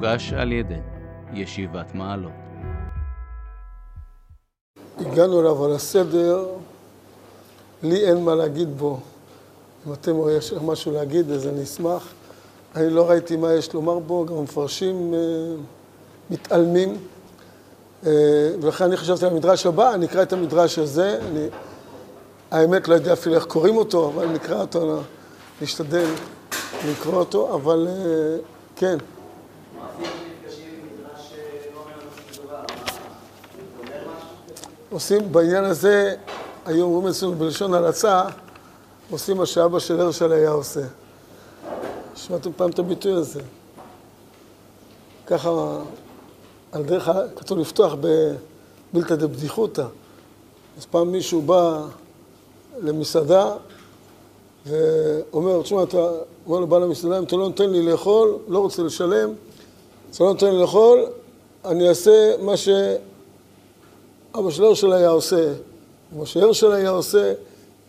מוגש על ידי ישיבת מעלות. הגענו אליו על הסדר, לי אין מה להגיד בו. אם אתם רואים יש לך משהו להגיד, אז אני אשמח. אני לא ראיתי מה יש לומר בו, גם המפרשים אה, מתעלמים. אה, ולכן אני חשבתי על המדרש הבא, אני אקרא את המדרש הזה. אני, האמת, לא יודע אפילו איך קוראים אותו, אבל נקרא אותו, נשתדל לקרוא אותו, אבל אה, כן. עושים בעניין הזה, היו אומרים אצלנו בלשון הלצה, עושים מה שאבא של הרשל היה עושה. שמעתם פעם את הביטוי הזה. ככה, על דרך, כתוב לפתוח בבלתא דבדיחותא. אז פעם מישהו בא למסעדה ואומר, תשמע, אתה אומר לבעל המסעדה, אם אתה לא נותן לי לאכול, לא רוצה לשלם, אתה לא נותן לי לאכול, אני אעשה מה שאבא של הרשל היה עושה, מה שהרשל היה עושה,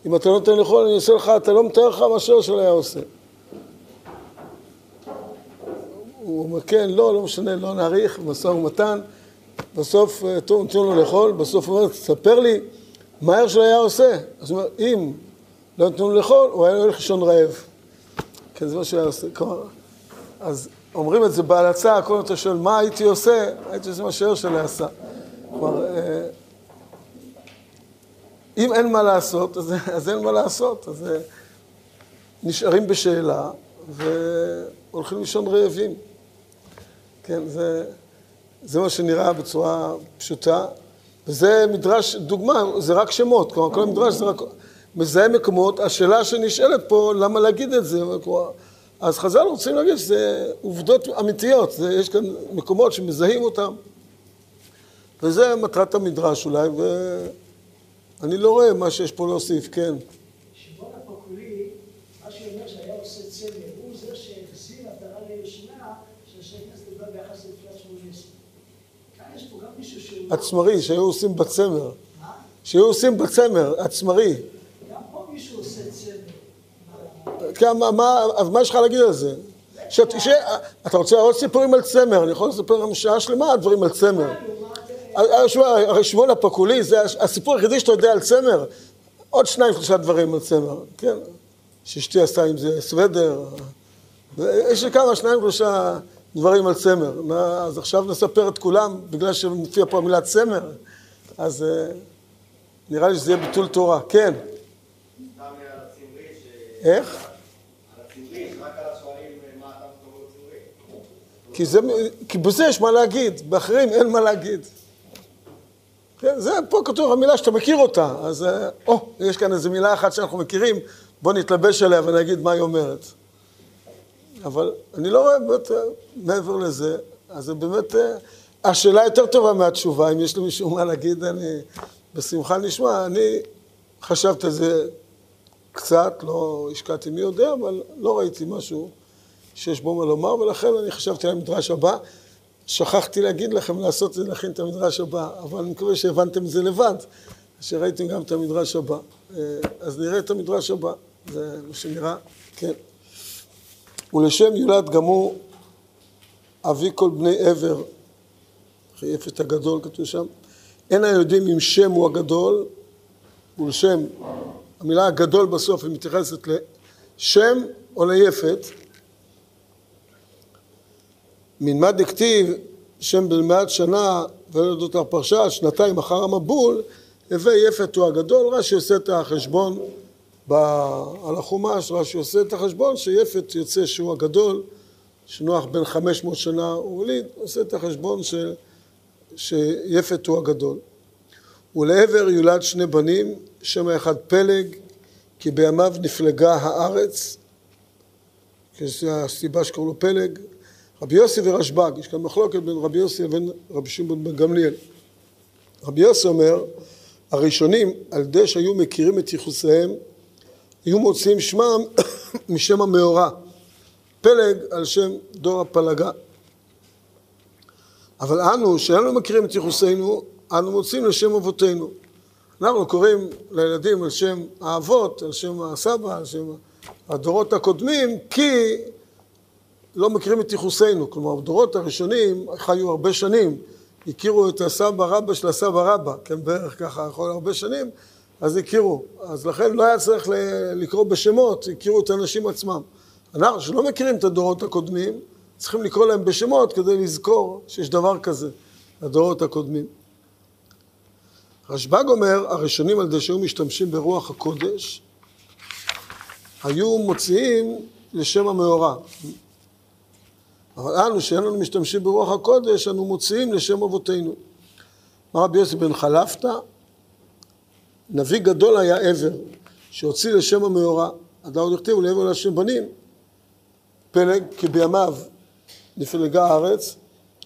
אם אתה לא נותן לאכול, אני אעשה לך, אתה לא מתאר לך מה שהרשל היה עושה. הוא אומר, כן, לא, לא משנה, לא נאריך, משא ומתן. בסוף, אה, טוב, נותנים לו לאכול, בסוף הוא אומר, תספר לי מה הרשל היה עושה. אז הוא אומר, אם לא נתנו לו לאכול, הוא היה הולך לישון רעב. כן, זה מה שהוא היה עושה. כלומר, אז אומרים את זה בהלצה, כל אתה שואל, מה הייתי עושה? הייתי עושה מה שהרשל עשה. כלומר, אה, אם אין מה לעשות, אז, אז אין מה לעשות. אז אה, נשארים בשאלה והולכים לישון רעבים. כן, זה, זה מה שנראה בצורה פשוטה. וזה מדרש, דוגמה, זה רק שמות. כלומר, כל המדרש זה רק מזהה מקומות. השאלה שנשאלת פה, למה להגיד את זה? אז חז"ל רוצים להגיד שזה עובדות אמיתיות. זה, יש כאן מקומות שמזהים אותם. וזה מטרת המדרש אולי, ואני לא רואה מה שיש פה להוסיף, כן. שמעון הפקולי, מה שאומר שהיה עושה צמר, הוא זה שהחזיר עטרה ליושנה, שהשם כנסת דיבר ביחס לתפילת שמונה עשרה. כאן יש פה גם מישהו שהוא... הצמרי, שהיו עושים בצמר. שהיו עושים בצמר, הצמרי. גם פה מישהו עושה צמר. כן, מה, מה, אז מה יש לך להגיד על זה? ש, ש, אתה רוצה עוד סיפורים על צמר, אני יכול לספר גם שעה שלמה דברים על צמר. שמע, הרי שמעון הפקולי, זה הסיפור היחידי שאתה יודע על צמר. עוד שניים, שלושה דברים על צמר, כן? שאשתי עשתה עם זה סוודר. יש לי כמה, שניים, שלושה דברים על צמר. אז עכשיו נספר את כולם, בגלל שמופיע פה המילה צמר, אז uh, נראה לי שזה יהיה ביטול תורה. כן. איך? כי, זה, כי בזה יש מה להגיד, באחרים אין מה להגיד. כן, זה פה כתוב המילה שאתה מכיר אותה, אז או, יש כאן איזו מילה אחת שאנחנו מכירים, בוא נתלבש עליה ונגיד מה היא אומרת. אבל אני לא רואה באמת מעבר לזה, אז זה באמת, השאלה יותר טובה מהתשובה, אם יש למישהו מה להגיד, אני בשמחה נשמע. אני חשבתי על זה קצת, לא השקעתי מי יודע, אבל לא ראיתי משהו שיש בו מה לומר, ולכן אני חשבתי על המדרש הבא. שכחתי להגיד לכם לעשות זה, להכין את המדרש הבא, אבל אני מקווה שהבנתם את זה לבד, שראיתם גם את המדרש הבא. אז נראה את המדרש הבא, זה מה שנראה, כן. ולשם יולד גם הוא אבי כל בני עבר, אחרי יפת הגדול כתוב שם, אין היודעים אם שם הוא הגדול, ולשם, המילה הגדול בסוף היא מתייחסת לשם או ליפת, מלמד דכתיב שם במעט שנה ולדות הפרשה, שנתיים אחר המבול, הווה יפת הוא הגדול, רש"י עושה את החשבון ב... על החומש, רש"י עושה את החשבון שיפת יוצא שהוא הגדול, שנוח בין 500 שנה הוא הוליד, עושה את החשבון ש... שיפת הוא הגדול. ולעבר יולד שני בנים, שם האחד פלג, כי בימיו נפלגה הארץ, זו הסיבה שקראו לו פלג, רבי יוסי ורשב"ג, יש כאן מחלוקת בין רבי יוסי לבין רבי שמעון בן גמליאל. רבי יוסי אומר, הראשונים, על ידי שהיו מכירים את ייחוסיהם, היו מוציאים שמם משם המאורע. פלג על שם דור הפלגה. אבל אנו, שאיננו מכירים את ייחוסינו, אנו מוצאים לשם אבותינו. אנחנו קוראים לילדים על שם האבות, על שם הסבא, על שם הדורות הקודמים, כי לא מכירים את ייחוסינו, כלומר, בדורות הראשונים חיו הרבה שנים, הכירו את הסבא רבא של הסבא רבא, כן, בערך ככה, יכול הרבה שנים, אז הכירו. אז לכן לא היה צריך לקרוא בשמות, הכירו את האנשים עצמם. אנחנו, שלא מכירים את הדורות הקודמים, צריכים לקרוא להם בשמות כדי לזכור שיש דבר כזה, לדורות הקודמים. רשב"ג אומר, הראשונים על ידי שהיו משתמשים ברוח הקודש, היו מוציאים לשם המאורע. אבל אנו, שאין לנו משתמשים ברוח הקודש, אנו מוציאים לשם אבותינו. אמר רבי יוסי בן חלפתא, נביא גדול היה עבר, שהוציא לשם המאורע. אדם עוד הכתיבו לעבר להשם בנים. פלג, כי בימיו נפלגה הארץ,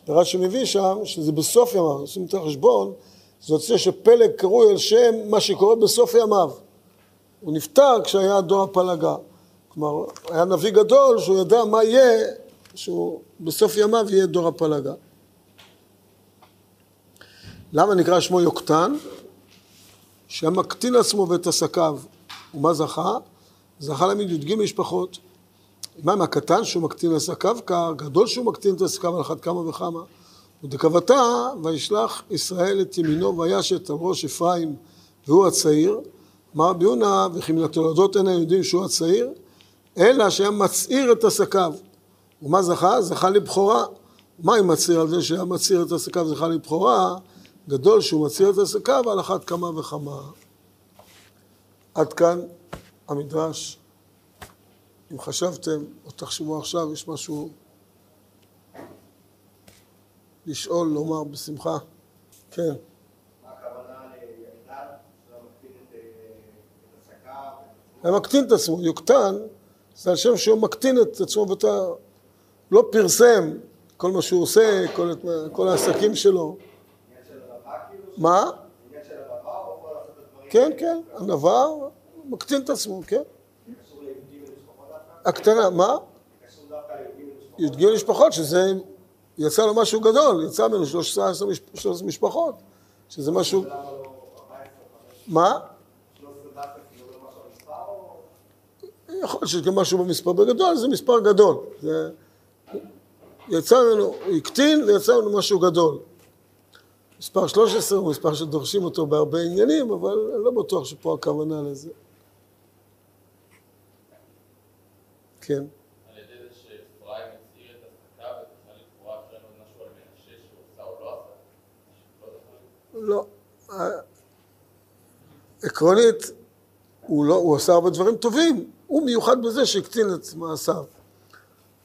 ורש"י מביא שם שזה בסוף ימיו, עושים את החשבון, זה יוצא שפלג קרוי על שם מה שקורה בסוף ימיו. הוא נפטר כשהיה דור הפלגה. כלומר, היה נביא גדול שהוא ידע מה יהיה, שהוא בסוף ימיו יהיה דור הפלגה. למה נקרא שמו יוקטן? שהיה מקטין עצמו ואת עסקיו. ומה זכה? זכה להעמיד י"ג משפחות. מה עם הקטן שהוא מקטין עסקיו? כגדול שהוא מקטין את עסקיו על אחת כמה וכמה. ודקבתה, וישלח ישראל את ימינו וישת על ראש אפרים והוא הצעיר. אמר רבי יונה, וכי מן התולדות אין היהודים שהוא הצעיר, אלא שהיה מצעיר את עסקיו. ומה זכה? זכה לבכורה. מה אם מצעיר על זה שהיה מצעיר את עסקיו זכה לבכורה? גדול שהוא מצעיר את עסקיו על אחת כמה וכמה. עד כאן המדרש. אם חשבתם או תחשבו עכשיו, יש משהו לשאול, לומר בשמחה. כן. מקטין את עצמו, יוקטן, זה על שם שהוא מקטין את עצמו ואתה לא פרסם כל מה שהוא עושה, כל, כל העסקים שלו. מה? כן, כן, הנבר מקטין את עצמו, כן. הקטנה, מה? י"ג משפחות, שזה יצא לו משהו גדול, יצא ממנו 13 משפחות, שזה משהו... מה? יכול להיות שיש גם משהו במספר בגדול, זה מספר גדול. זה... יצא ממנו, הוא הקטין ויצא ממנו משהו גדול. מספר 13 הוא מספר שדורשים אותו בהרבה עניינים, אבל אני לא בטוח שפה הכוונה לזה. כן. לא. עקרונית, הוא, לא, הוא עשה הרבה דברים טובים, הוא מיוחד בזה שהקטין את מעשיו.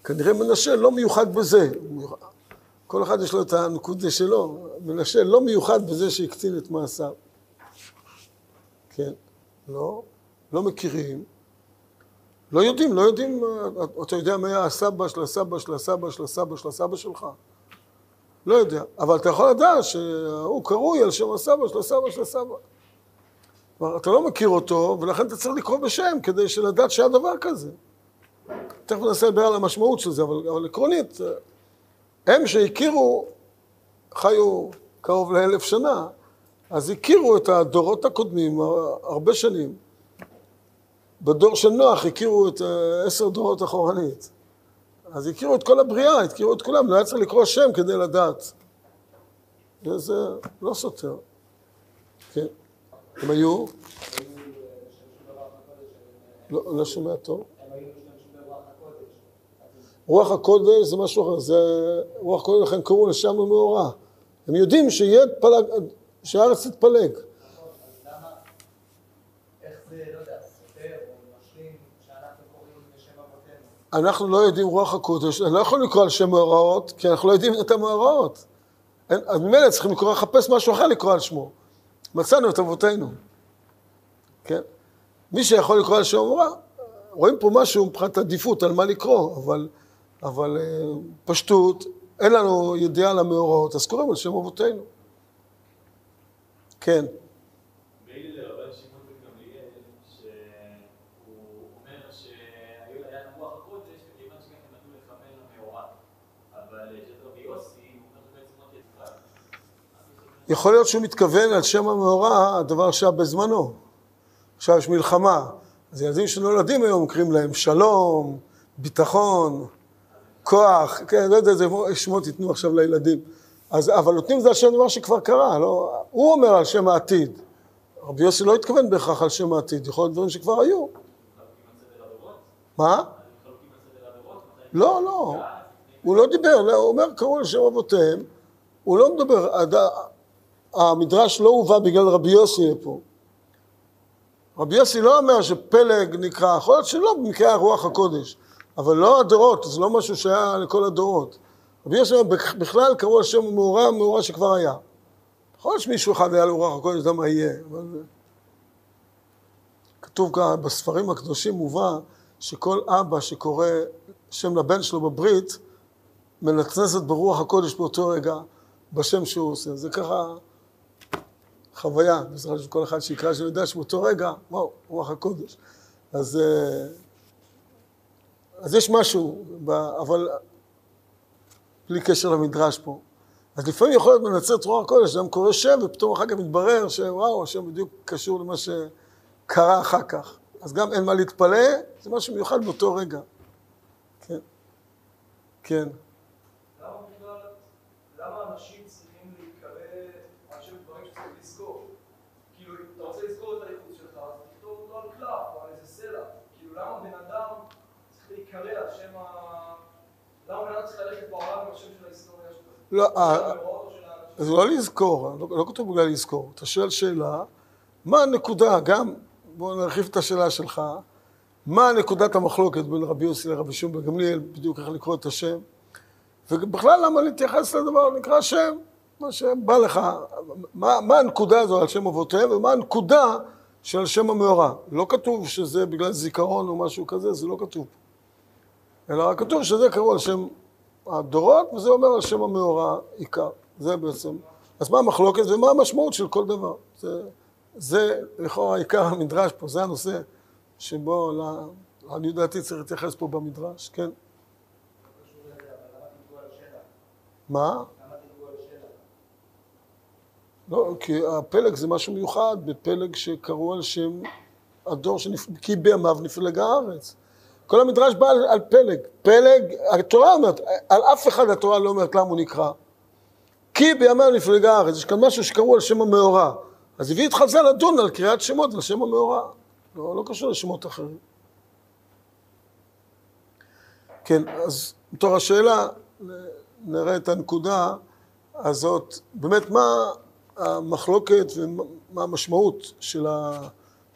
כנראה מנשה לא מיוחד בזה. כל אחד יש לו את הנקודה שלו. מנשה לא מיוחד בזה שהקטין את מעשיו. כן, לא, לא מכירים. לא יודעים, לא יודעים, אתה יודע מה היה הסבא של הסבא של הסבא של הסבא של הסבא שלך? לא יודע, אבל אתה יכול לדעת שהוא קרוי על שם הסבא של הסבא של הסבא. אתה לא מכיר אותו, ולכן אתה צריך לקרוא בשם כדי שלדעת שהיה דבר כזה. תכף ננסה לדבר על המשמעות של זה, אבל, אבל עקרונית, הם שהכירו, חיו קרוב לאלף שנה, אז הכירו את הדורות הקודמים הרבה שנים. בדור של נוח הכירו את עשר דורות אחורנית. אז הכירו את כל הבריאה, הכירו את כולם, לא היה צריך לקרוא שם כדי לדעת. וזה לא סותר. כן. הם היו? לא, לא שומע טוב. רוח הקודש זה משהו אחר, זה רוח הקודש, לכן קראו לשם המאורע. הם יודעים שיהיה פלג, שהארץ תתפלג. אנחנו לא יודעים רוח הקודש, אני לא יכול לקרוא על שם מאורעות, כי אנחנו לא יודעים את המאורעות. אז ממילא צריכים לקרוא, לחפש משהו אחר לקרוא על שמו. מצאנו את אבותינו. כן? מי שיכול לקרוא על שם מאורע, רואים פה משהו מבחינת עדיפות על מה לקרוא, אבל, אבל אה, פשטות, אין לנו ידיעה על המאורעות, אז קוראים על שם אבותינו. כן. יכול להיות שהוא מתכוון על שם המאורע, הדבר שהיה בזמנו. עכשיו יש מלחמה, אז ילדים שנולדים היום קוראים להם שלום, ביטחון. כוח, כן, לא יודע איזה שמות ייתנו עכשיו לילדים. אז, אבל נותנים זה על שם דבר שכבר קרה, לא, הוא אומר על שם העתיד. רבי יוסי לא התכוון בהכרח על שם העתיד, יכול להיות דברים שכבר היו. מה? לא, לא. הוא לא דיבר, לא, הוא אומר, קראו על שם אבותיהם, הוא לא מדבר. המדרש לא הובא בגלל רבי יוסי פה. רבי יוסי לא אומר שפלג נקרא, יכול להיות שלא במקרה הרוח הקודש, אבל לא הדורות, זה לא משהו שהיה לכל הדורות. רבי יוסי אומר, בכלל קראו על שם מאורע, מאורע שכבר היה. יכול להיות שמישהו אחד היה לו רוח הקודש, יודע מה יהיה, אבל... כתוב כאן, בספרים הקדושים מובא שכל אבא שקורא שם לבן שלו בברית, מנצנצת ברוח הקודש באותו רגע, בשם שהוא עושה. זה ככה חוויה, בעזרת השם כל אחד שיקרא, שאני יודע שבאותו רגע, וואו, רוח הקודש. אז, אה, אז יש משהו, אבל בלי קשר למדרש פה. אז לפעמים יכול להיות מנצל את רוח הקודש, אדם קורא שם, ופתאום אחר כך מתברר שוואו, השם בדיוק קשור למה שקרה אחר כך. אז גם אין מה להתפלא, זה משהו מיוחד באותו רגע. כן. כן. לא, אה, זה לא לזכור, לא, לא כתוב בגלל לזכור. אתה שואל שאלה, מה הנקודה, גם, בואו נרחיב את השאלה שלך, מה נקודת המחלוקת בין רבי יוסי לרבי שמעון בן גמליאל, בדיוק איך לקרוא את השם, ובכלל למה להתייחס לדבר נקרא שם, מה שבא לך, מה, מה הנקודה הזו על שם אבותיהם ומה הנקודה של שם המאורע. לא כתוב שזה בגלל זיכרון או משהו כזה, זה לא כתוב. אלא כתוב שזה קראו על שם הדורות, וזה אומר על שם המאורע עיקר. זה בעצם. אז מה המחלוקת ומה המשמעות של כל דבר? זה, זה לכאורה עיקר המדרש פה, זה הנושא שבו, אני לדעתי צריך להתייחס פה במדרש, כן? מה? לא, כי הפלג זה משהו מיוחד, בפלג שקראו על שם הדור שנפ... כי בימיו נפלג הארץ. כל המדרש בא על, על פלג. פלג, התורה אומרת, על אף אחד התורה לא אומרת למה הוא נקרא. כי בימיו נפלגה הארץ, יש כאן משהו שקראו על שם המאורע. אז הביא את חז"ל לדון על קריאת שמות ועל שם המאורע. לא, לא קשור לשמות אחרים. כן, אז בתור השאלה, נראה את הנקודה הזאת, באמת מה המחלוקת ומה המשמעות של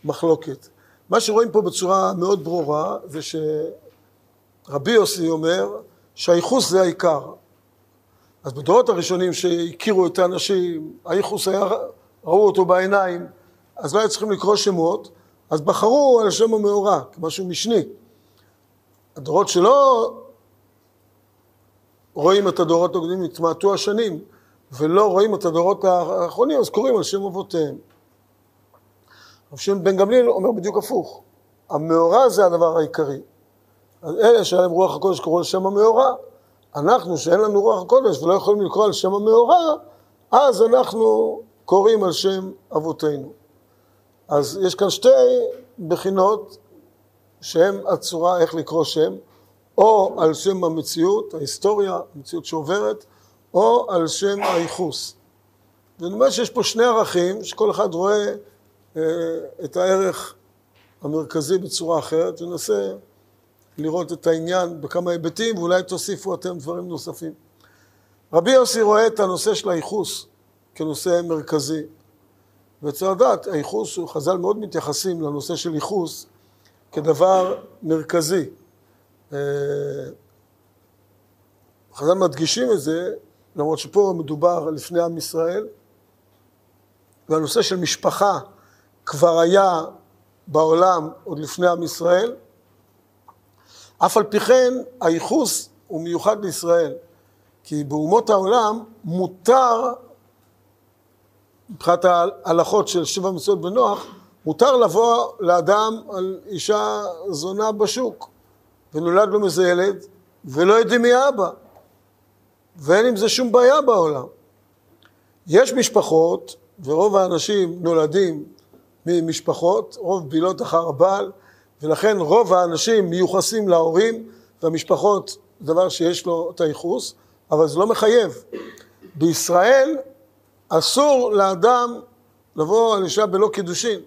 המחלוקת. מה שרואים פה בצורה מאוד ברורה זה שרבי יוסי אומר שהייחוס זה העיקר. אז בדורות הראשונים שהכירו את האנשים, הייחוס היה, ראו אותו בעיניים, אז לא היו צריכים לקרוא שמות, אז בחרו על שם המאורע, כמשהו משני. הדורות שלא רואים את הדורות הקודמים, התמעטו השנים, ולא רואים את הדורות האחרונים, אז קוראים על שם אבותיהם. רב שמעון בן גמליאל אומר בדיוק הפוך. המאורע זה הדבר העיקרי. אז אלה שהיה להם רוח הקודש קראו על שם המאורע. אנחנו, שאין לנו רוח הקודש ולא יכולים לקרוא על שם המאורע, אז אנחנו קוראים על שם אבותינו. אז יש כאן שתי בחינות שהן הצורה איך לקרוא שם, או על שם המציאות, ההיסטוריה, המציאות שעוברת, או על שם הייחוס. ואני אומר שיש פה שני ערכים שכל אחד רואה אה, את הערך המרכזי בצורה אחרת, וננסה לראות את העניין בכמה היבטים, ואולי תוסיפו אתם דברים נוספים. רבי יוסי רואה את הנושא של הייחוס כנושא מרכזי. וצריך לדעת, הייחוס, חז"ל מאוד מתייחסים לנושא של ייחוס כדבר מרכזי. אה, חז"ל מדגישים את זה, למרות שפה מדובר לפני עם ישראל, והנושא של משפחה כבר היה בעולם עוד לפני עם ישראל, אף על פי כן הייחוס הוא מיוחד לישראל, כי באומות העולם מותר, מבחינת ההלכות של שבע מצוות בנוח, מותר לבוא לאדם על אישה זונה בשוק, ונולד לו מזה ילד, ולא יודעים מי האבא, ואין עם זה שום בעיה בעולם. יש משפחות, ורוב האנשים נולדים ממשפחות, רוב בילות אחר הבעל, ולכן רוב האנשים מיוחסים להורים, והמשפחות דבר שיש לו את הייחוס, אבל זה לא מחייב. בישראל אסור לאדם לבוא על אישה בלא קידושין,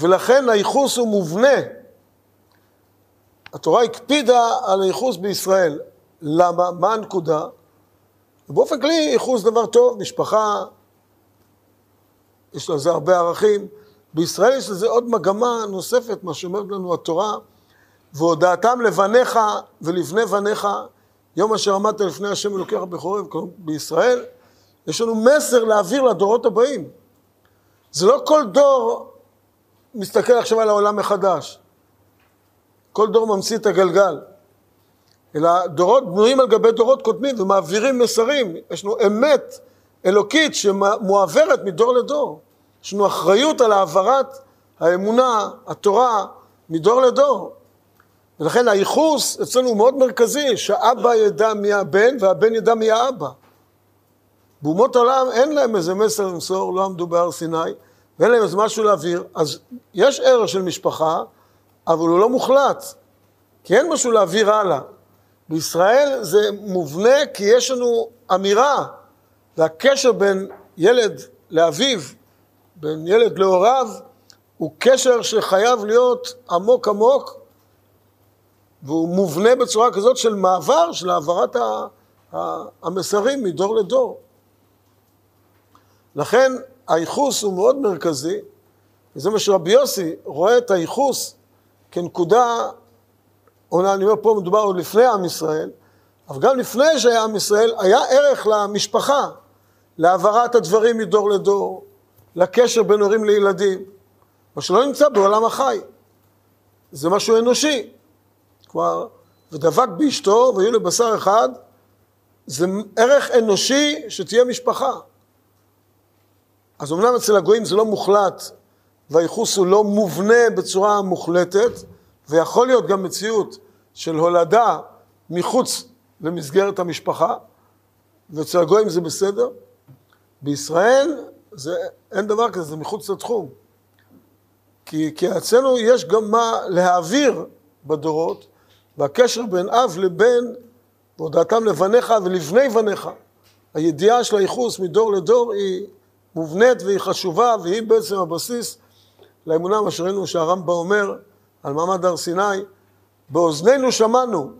ולכן הייחוס הוא מובנה. התורה הקפידה על הייחוס בישראל. למה? מה הנקודה? באופן כללי ייחוס דבר טוב, משפחה, יש לזה הרבה ערכים. בישראל יש לזה עוד מגמה נוספת, מה שאומרת לנו התורה, והודעתם לבניך ולבני בניך, יום אשר עמדת לפני השם אלוקיך בחורב, בישראל, יש לנו מסר להעביר לדורות הבאים. זה לא כל דור מסתכל עכשיו על העולם מחדש. כל דור ממציא את הגלגל. אלא דורות בנויים על גבי דורות קודמים ומעבירים מסרים. יש לנו אמת אלוקית שמועברת מדור לדור. יש לנו אחריות על העברת האמונה, התורה, מדור לדור. ולכן הייחוס אצלנו הוא מאוד מרכזי, שאבא ידע מי הבן והבן ידע מי האבא. באומות העולם אין להם איזה מסר למסור, לא עמדו בהר סיני, ואין להם איזה משהו להעביר, אז יש ערך של משפחה, אבל הוא לא מוחלט, כי אין משהו להעביר הלאה. בישראל זה מובנה כי יש לנו אמירה, והקשר בין ילד לאביו, בין ילד להוריו, הוא קשר שחייב להיות עמוק עמוק, והוא מובנה בצורה כזאת של מעבר, של העברת המסרים מדור לדור. לכן הייחוס הוא מאוד מרכזי, וזה מה שרבי יוסי רואה את הייחוס כנקודה, אני אומר פה מדובר עוד לפני עם ישראל, אבל גם לפני שהיה עם ישראל, היה ערך למשפחה, להעברת הדברים מדור לדור, לקשר בין הורים לילדים, מה שלא נמצא בעולם החי. זה משהו אנושי. כלומר, ודבק באשתו והיו לבשר אחד, זה ערך אנושי שתהיה משפחה. אז אמנם אצל הגויים זה לא מוחלט, והייחוס הוא לא מובנה בצורה מוחלטת, ויכול להיות גם מציאות של הולדה מחוץ למסגרת המשפחה, ואצל הגויים זה בסדר. בישראל זה, אין דבר כזה, זה מחוץ לתחום. כי, כי אצלנו יש גם מה להעביר בדורות, והקשר בין אב לבן, והודעתם לבניך ולבני בניך. הידיעה של הייחוס מדור לדור היא מובנית והיא חשובה, והיא בעצם הבסיס לאמונה, מה שראינו שהרמב"ם אומר על מעמד הר סיני, באוזנינו שמענו,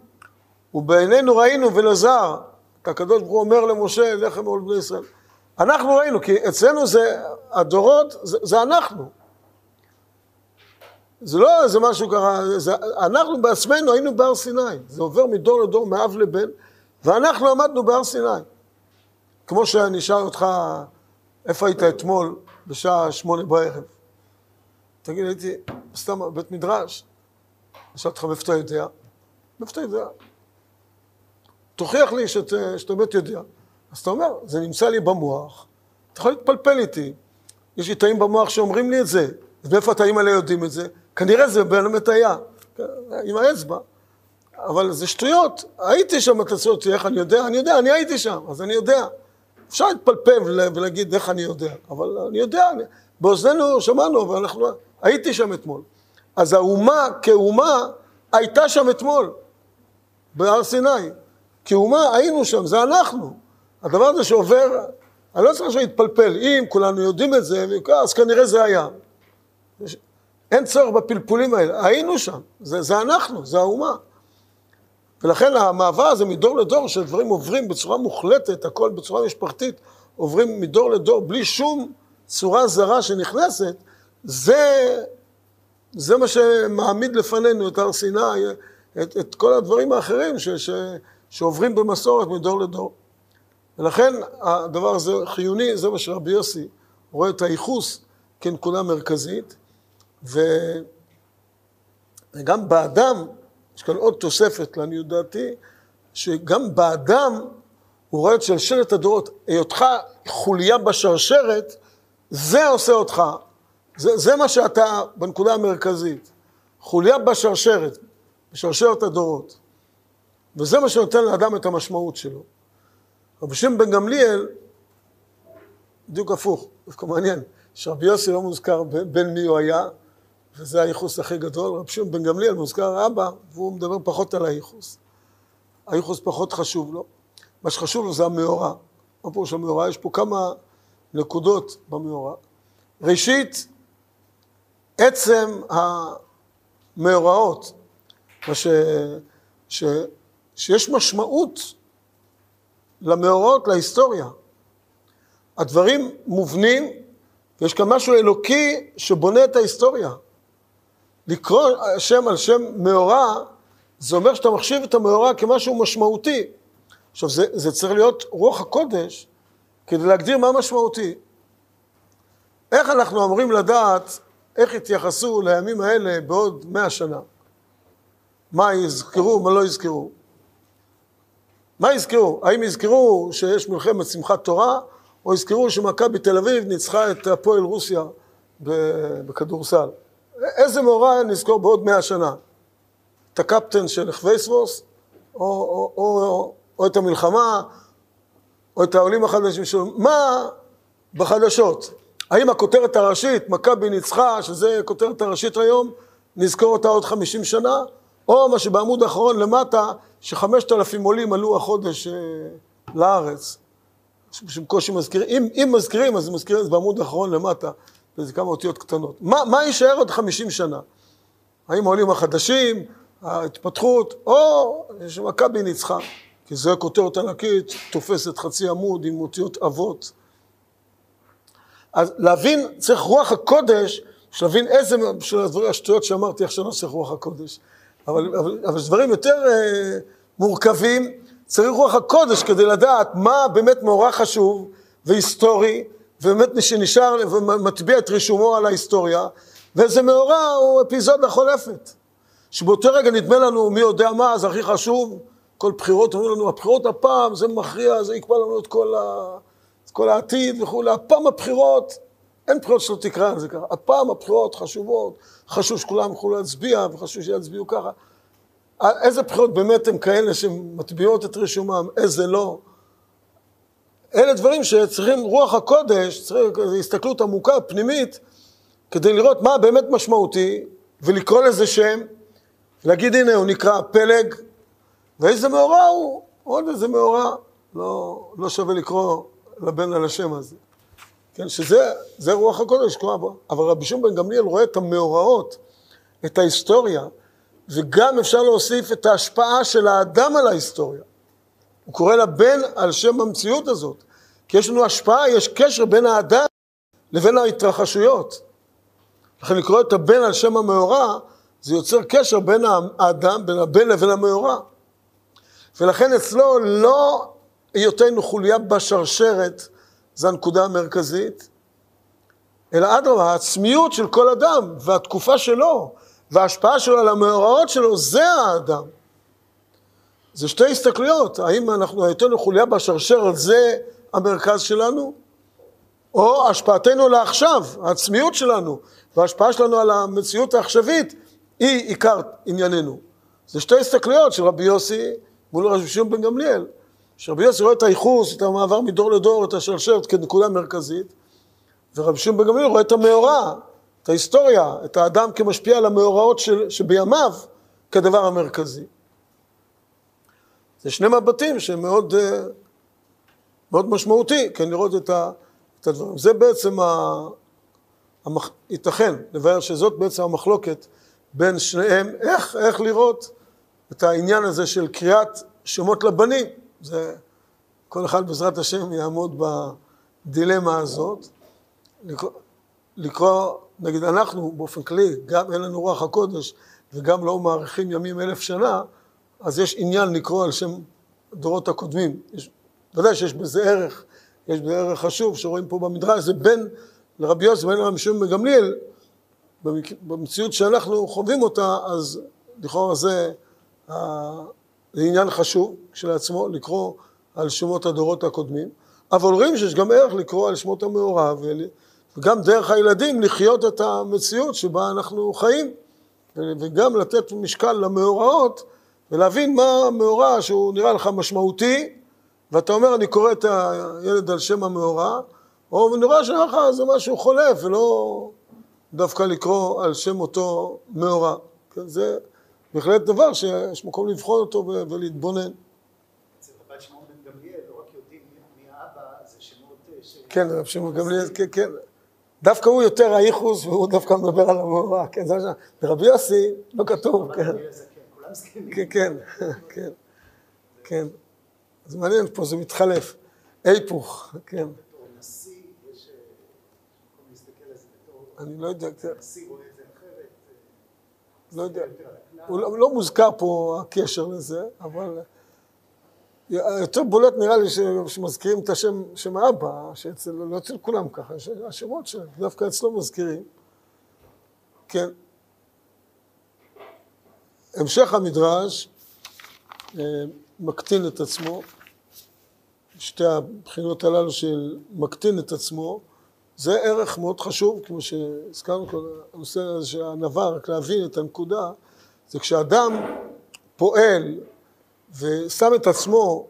ובעינינו ראינו ולזר, הקדוש ברוך הוא אומר למשה, לחם עול בני ישראל. אנחנו ראינו, כי אצלנו זה, הדורות, זה, זה אנחנו. זה לא איזה משהו זה, אנחנו בעצמנו היינו בהר סיני, זה עובר מדור לדור, מאב לבן, ואנחנו עמדנו בהר סיני. כמו שאני אשאל אותך, איפה היית אתמול בשעה שמונה בערב? תגיד, הייתי סתם בבית מדרש. אשאל אותך מאיפה אתה יודע? מאיפה אתה יודע? תוכיח לי שאתה באמת יודע. אז אתה אומר, זה נמצא לי במוח, אתה יכול להתפלפל איתי. יש לי תאים במוח שאומרים לי את זה, אז מאיפה התאים האלה יודעים את זה? כנראה זה בין המטיה, עם האצבע. אבל זה שטויות. הייתי שם, אתה שואל אותי איך אני יודע? אני יודע, אני הייתי שם, אז אני יודע. אפשר להתפלפל ולהגיד איך אני יודע, אבל אני יודע, אני, באוזנינו שמענו, ואנחנו, הייתי שם אתמול. אז האומה כאומה הייתה שם אתמול, בהר סיני. כאומה היינו שם, זה אנחנו. הדבר הזה שעובר, אני לא צריך עכשיו להתפלפל, אם כולנו יודעים את זה, אז כנראה זה היה. אין צורך בפלפולים האלה, היינו שם, זה, זה אנחנו, זה האומה. ולכן המעבר הזה מדור לדור, שדברים עוברים בצורה מוחלטת, הכל בצורה משפחתית, עוברים מדור לדור בלי שום צורה זרה שנכנסת, זה, זה מה שמעמיד לפנינו את הר סיני, את, את כל הדברים האחרים ש, ש, שעוברים במסורת מדור לדור. ולכן הדבר הזה חיוני, זה מה שרבי יוסי רואה את הייחוס כנקודה מרכזית, ו... וגם באדם, יש כאן עוד תוספת לעניות דעתי, שגם באדם הוא רואה את שלשלת הדורות, היותך חוליה בשרשרת, זה עושה אותך, זה, זה מה שאתה בנקודה המרכזית, חוליה בשרשרת, בשרשרת הדורות, וזה מה שנותן לאדם את המשמעות שלו. רבי שמעון בן גמליאל, בדיוק הפוך, דווקא מעניין, שרבי יוסי לא מוזכר בין מי הוא היה, וזה הייחוס הכי גדול. רב שמעון בן גמליאל מוזכר אבא, והוא מדבר פחות על הייחוס. הייחוס פחות חשוב לו. מה שחשוב לו זה המאורע. מה פירוש המאורע? יש פה כמה נקודות במאורע. ראשית, עצם המאורעות, ש... ש... שיש משמעות למאורעות, להיסטוריה. הדברים מובנים, ויש כאן משהו אלוקי שבונה את ההיסטוריה. לקרוא שם על שם מאורע, זה אומר שאתה מחשיב את המאורע כמשהו משמעותי. עכשיו, זה, זה צריך להיות רוח הקודש כדי להגדיר מה משמעותי. איך אנחנו אמורים לדעת איך יתייחסו לימים האלה בעוד מאה שנה? מה יזכרו, מה לא יזכרו? מה יזכרו? האם יזכרו שיש מלחמת שמחת תורה, או יזכרו שמכבי תל אביב ניצחה את הפועל רוסיה בכדורסל? איזה מאורע נזכור בעוד מאה שנה? את הקפטן של חווייסבורס, או, או, או, או את המלחמה, או את העולים החדשים שלו? מה בחדשות? האם הכותרת הראשית, מכבי ניצחה, שזה כותרת הראשית היום, נזכור אותה עוד חמישים שנה? או מה שבעמוד האחרון למטה, שחמשת אלפים עולים עלו החודש אה, לארץ. שבקושי מזכירים, אם, אם מזכירים, אז מזכירים את זה בעמוד האחרון למטה, וזה כמה אותיות קטנות. מה, מה יישאר עוד חמישים שנה? האם העולים החדשים, ההתפתחות, או שמכבי ניצחה, כי זו כותרת ענקית, תופסת חצי עמוד עם אותיות אבות. אז להבין, צריך רוח הקודש, בשביל להבין איזה, בשביל הדברים, השטויות שאמרתי עכשיו צריך רוח הקודש. אבל, אבל, אבל דברים יותר אה, מורכבים, צריך רוח הקודש כדי לדעת מה באמת מאורע חשוב והיסטורי, ובאמת שנשאר ומטביע את רישומו על ההיסטוריה, ואיזה מאורע הוא אפיזודה חולפת. שבאותו רגע נדמה לנו מי יודע מה, זה הכי חשוב, כל בחירות אומרים לנו, הבחירות הפעם זה מכריע, זה יקבע לנו את כל, ה, את כל העתיד וכולי, הפעם הבחירות, אין בחירות שלא תקרא זה ככה, הפעם הבחירות חשובות, חשוב שכולם יוכלו להצביע וחשוב שיצביעו ככה. איזה בחירות באמת הן כאלה שמטביעות את רישומם, איזה לא. אלה דברים שצריכים רוח הקודש, צריך הסתכלות עמוקה, פנימית, כדי לראות מה באמת משמעותי, ולקרוא לזה שם, להגיד הנה הוא נקרא פלג, ואיזה מאורע הוא, עוד איזה מאורע, לא, לא שווה לקרוא לבן על השם הזה. כן, שזה רוח הקודש קורה בו. אבל רבי שמעון בן גמליאל רואה את המאורעות, את ההיסטוריה, וגם אפשר להוסיף את ההשפעה של האדם על ההיסטוריה. הוא קורא לבן על שם המציאות הזאת. כי יש לנו השפעה, יש קשר בין האדם לבין ההתרחשויות. לכן לקרוא את הבן על שם המאורע, זה יוצר קשר בין האדם, בין הבן לבין המאורע. ולכן אצלו לא היותנו חוליה בשרשרת, זו הנקודה המרכזית, אלא אדרבה, העצמיות של כל אדם והתקופה שלו וההשפעה שלו על המאורעות שלו, זה האדם. זה שתי הסתכלויות, האם אנחנו היותנו חוליה בשרשרת, זה המרכז שלנו, או השפעתנו לעכשיו, העצמיות שלנו וההשפעה שלנו על המציאות העכשווית היא עיקר ענייננו. זה שתי הסתכלויות של רבי יוסי מול רבי שמעון בן גמליאל. שרבי יוסי רואה את הייחוס, את המעבר מדור לדור, את השרשרת כנקודה מרכזית, ורבי שמעון בן גמליאל רואה את המאורע, את ההיסטוריה, את האדם כמשפיע על המאורעות של, שבימיו כדבר המרכזי. זה שני מבטים שהם מאוד, אה, מאוד משמעותי, כן, לראות את, ה, את הדברים. זה בעצם, ה, המח, ייתכן לבאר שזאת בעצם המחלוקת בין שניהם, איך, איך לראות את העניין הזה של קריאת שמות לבנים. זה, כל אחד בעזרת השם יעמוד בדילמה הזאת. לקרוא, לקרוא, נגיד אנחנו באופן כללי, גם אין לנו רוח הקודש וגם לא מעריכים ימים אלף שנה, אז יש עניין לקרוא על שם דורות הקודמים. יש, ודאי שיש בזה ערך, יש בזה ערך חשוב שרואים פה במדרש, זה בין לרבי יוסף, בין לרבי שמעון בגמליאל, במציאות שאנחנו חווים אותה, אז לכאורה זה זה עניין חשוב כשלעצמו, לקרוא על שמות הדורות הקודמים, אבל רואים שיש גם ערך לקרוא על שמות המעורב, וגם דרך הילדים לחיות את המציאות שבה אנחנו חיים, וגם לתת משקל למאורעות, ולהבין מה המאורע שהוא נראה לך משמעותי, ואתה אומר, אני קורא את הילד על שם המאורע, או נראה שלך זה משהו חולף, ולא דווקא לקרוא על שם אותו מאורע. כן, זה בהחלט דבר שיש מקום לבחון אותו ולהתבונן. כן, רב שמעון גמליאל, כן, כן. דווקא הוא יותר האיחוס, והוא דווקא מדבר על המאורע, כן, זה מה ש... רבי יוסי, לא כתוב, כן. כן. כן, כן, כן, כן. אז מעניין פה, זה מתחלף. היפוך, כן. אני לא יודע. נשיא רואה לא יודע. הכלל. הוא לא, לא מוזכר פה הקשר לזה, אבל יותר בולט נראה לי שמזכירים את השם, שם האבא, שאצל, לא אצל כולם ככה, ש- השמות שלהם, דווקא אצלו מזכירים. כן. המשך המדרש אה, מקטין את עצמו, שתי הבחינות הללו של מקטין את עצמו, זה ערך מאוד חשוב, כמו שהזכרנו כל הנושא הזה של הענווה, רק להבין את הנקודה, זה כשאדם פועל ושם את עצמו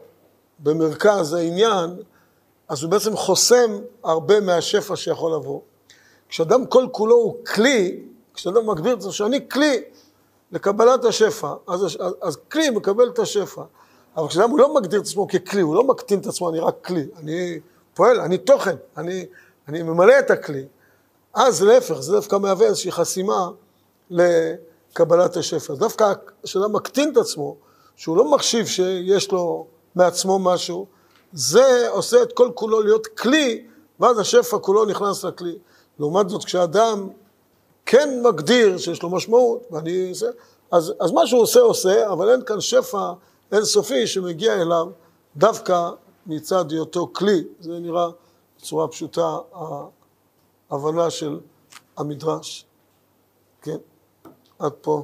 במרכז העניין, אז הוא בעצם חוסם הרבה מהשפע שיכול לבוא. כשאדם כל כולו הוא כלי, כשאדם מגדיר את זה שאני כלי לקבלת השפע, אז, אז, אז כלי מקבל את השפע. אבל כשאדם הוא לא מגדיר את עצמו ככלי, הוא לא מקטין את עצמו, אני רק כלי, אני פועל, אני תוכן, אני, אני ממלא את הכלי. אז להפך, זה דווקא מהווה איזושהי חסימה לקבלת השפע. דווקא כשאדם מקטין את עצמו, שהוא לא מחשיב שיש לו מעצמו משהו, זה עושה את כל כולו להיות כלי, ואז השפע כולו נכנס לכלי. לעומת זאת, כשאדם כן מגדיר שיש לו משמעות, ואני... אז, אז מה שהוא עושה, עושה, אבל אין כאן שפע אינסופי שמגיע אליו דווקא מצד היותו כלי. זה נראה בצורה פשוטה ההבנה של המדרש. כן, עד פה.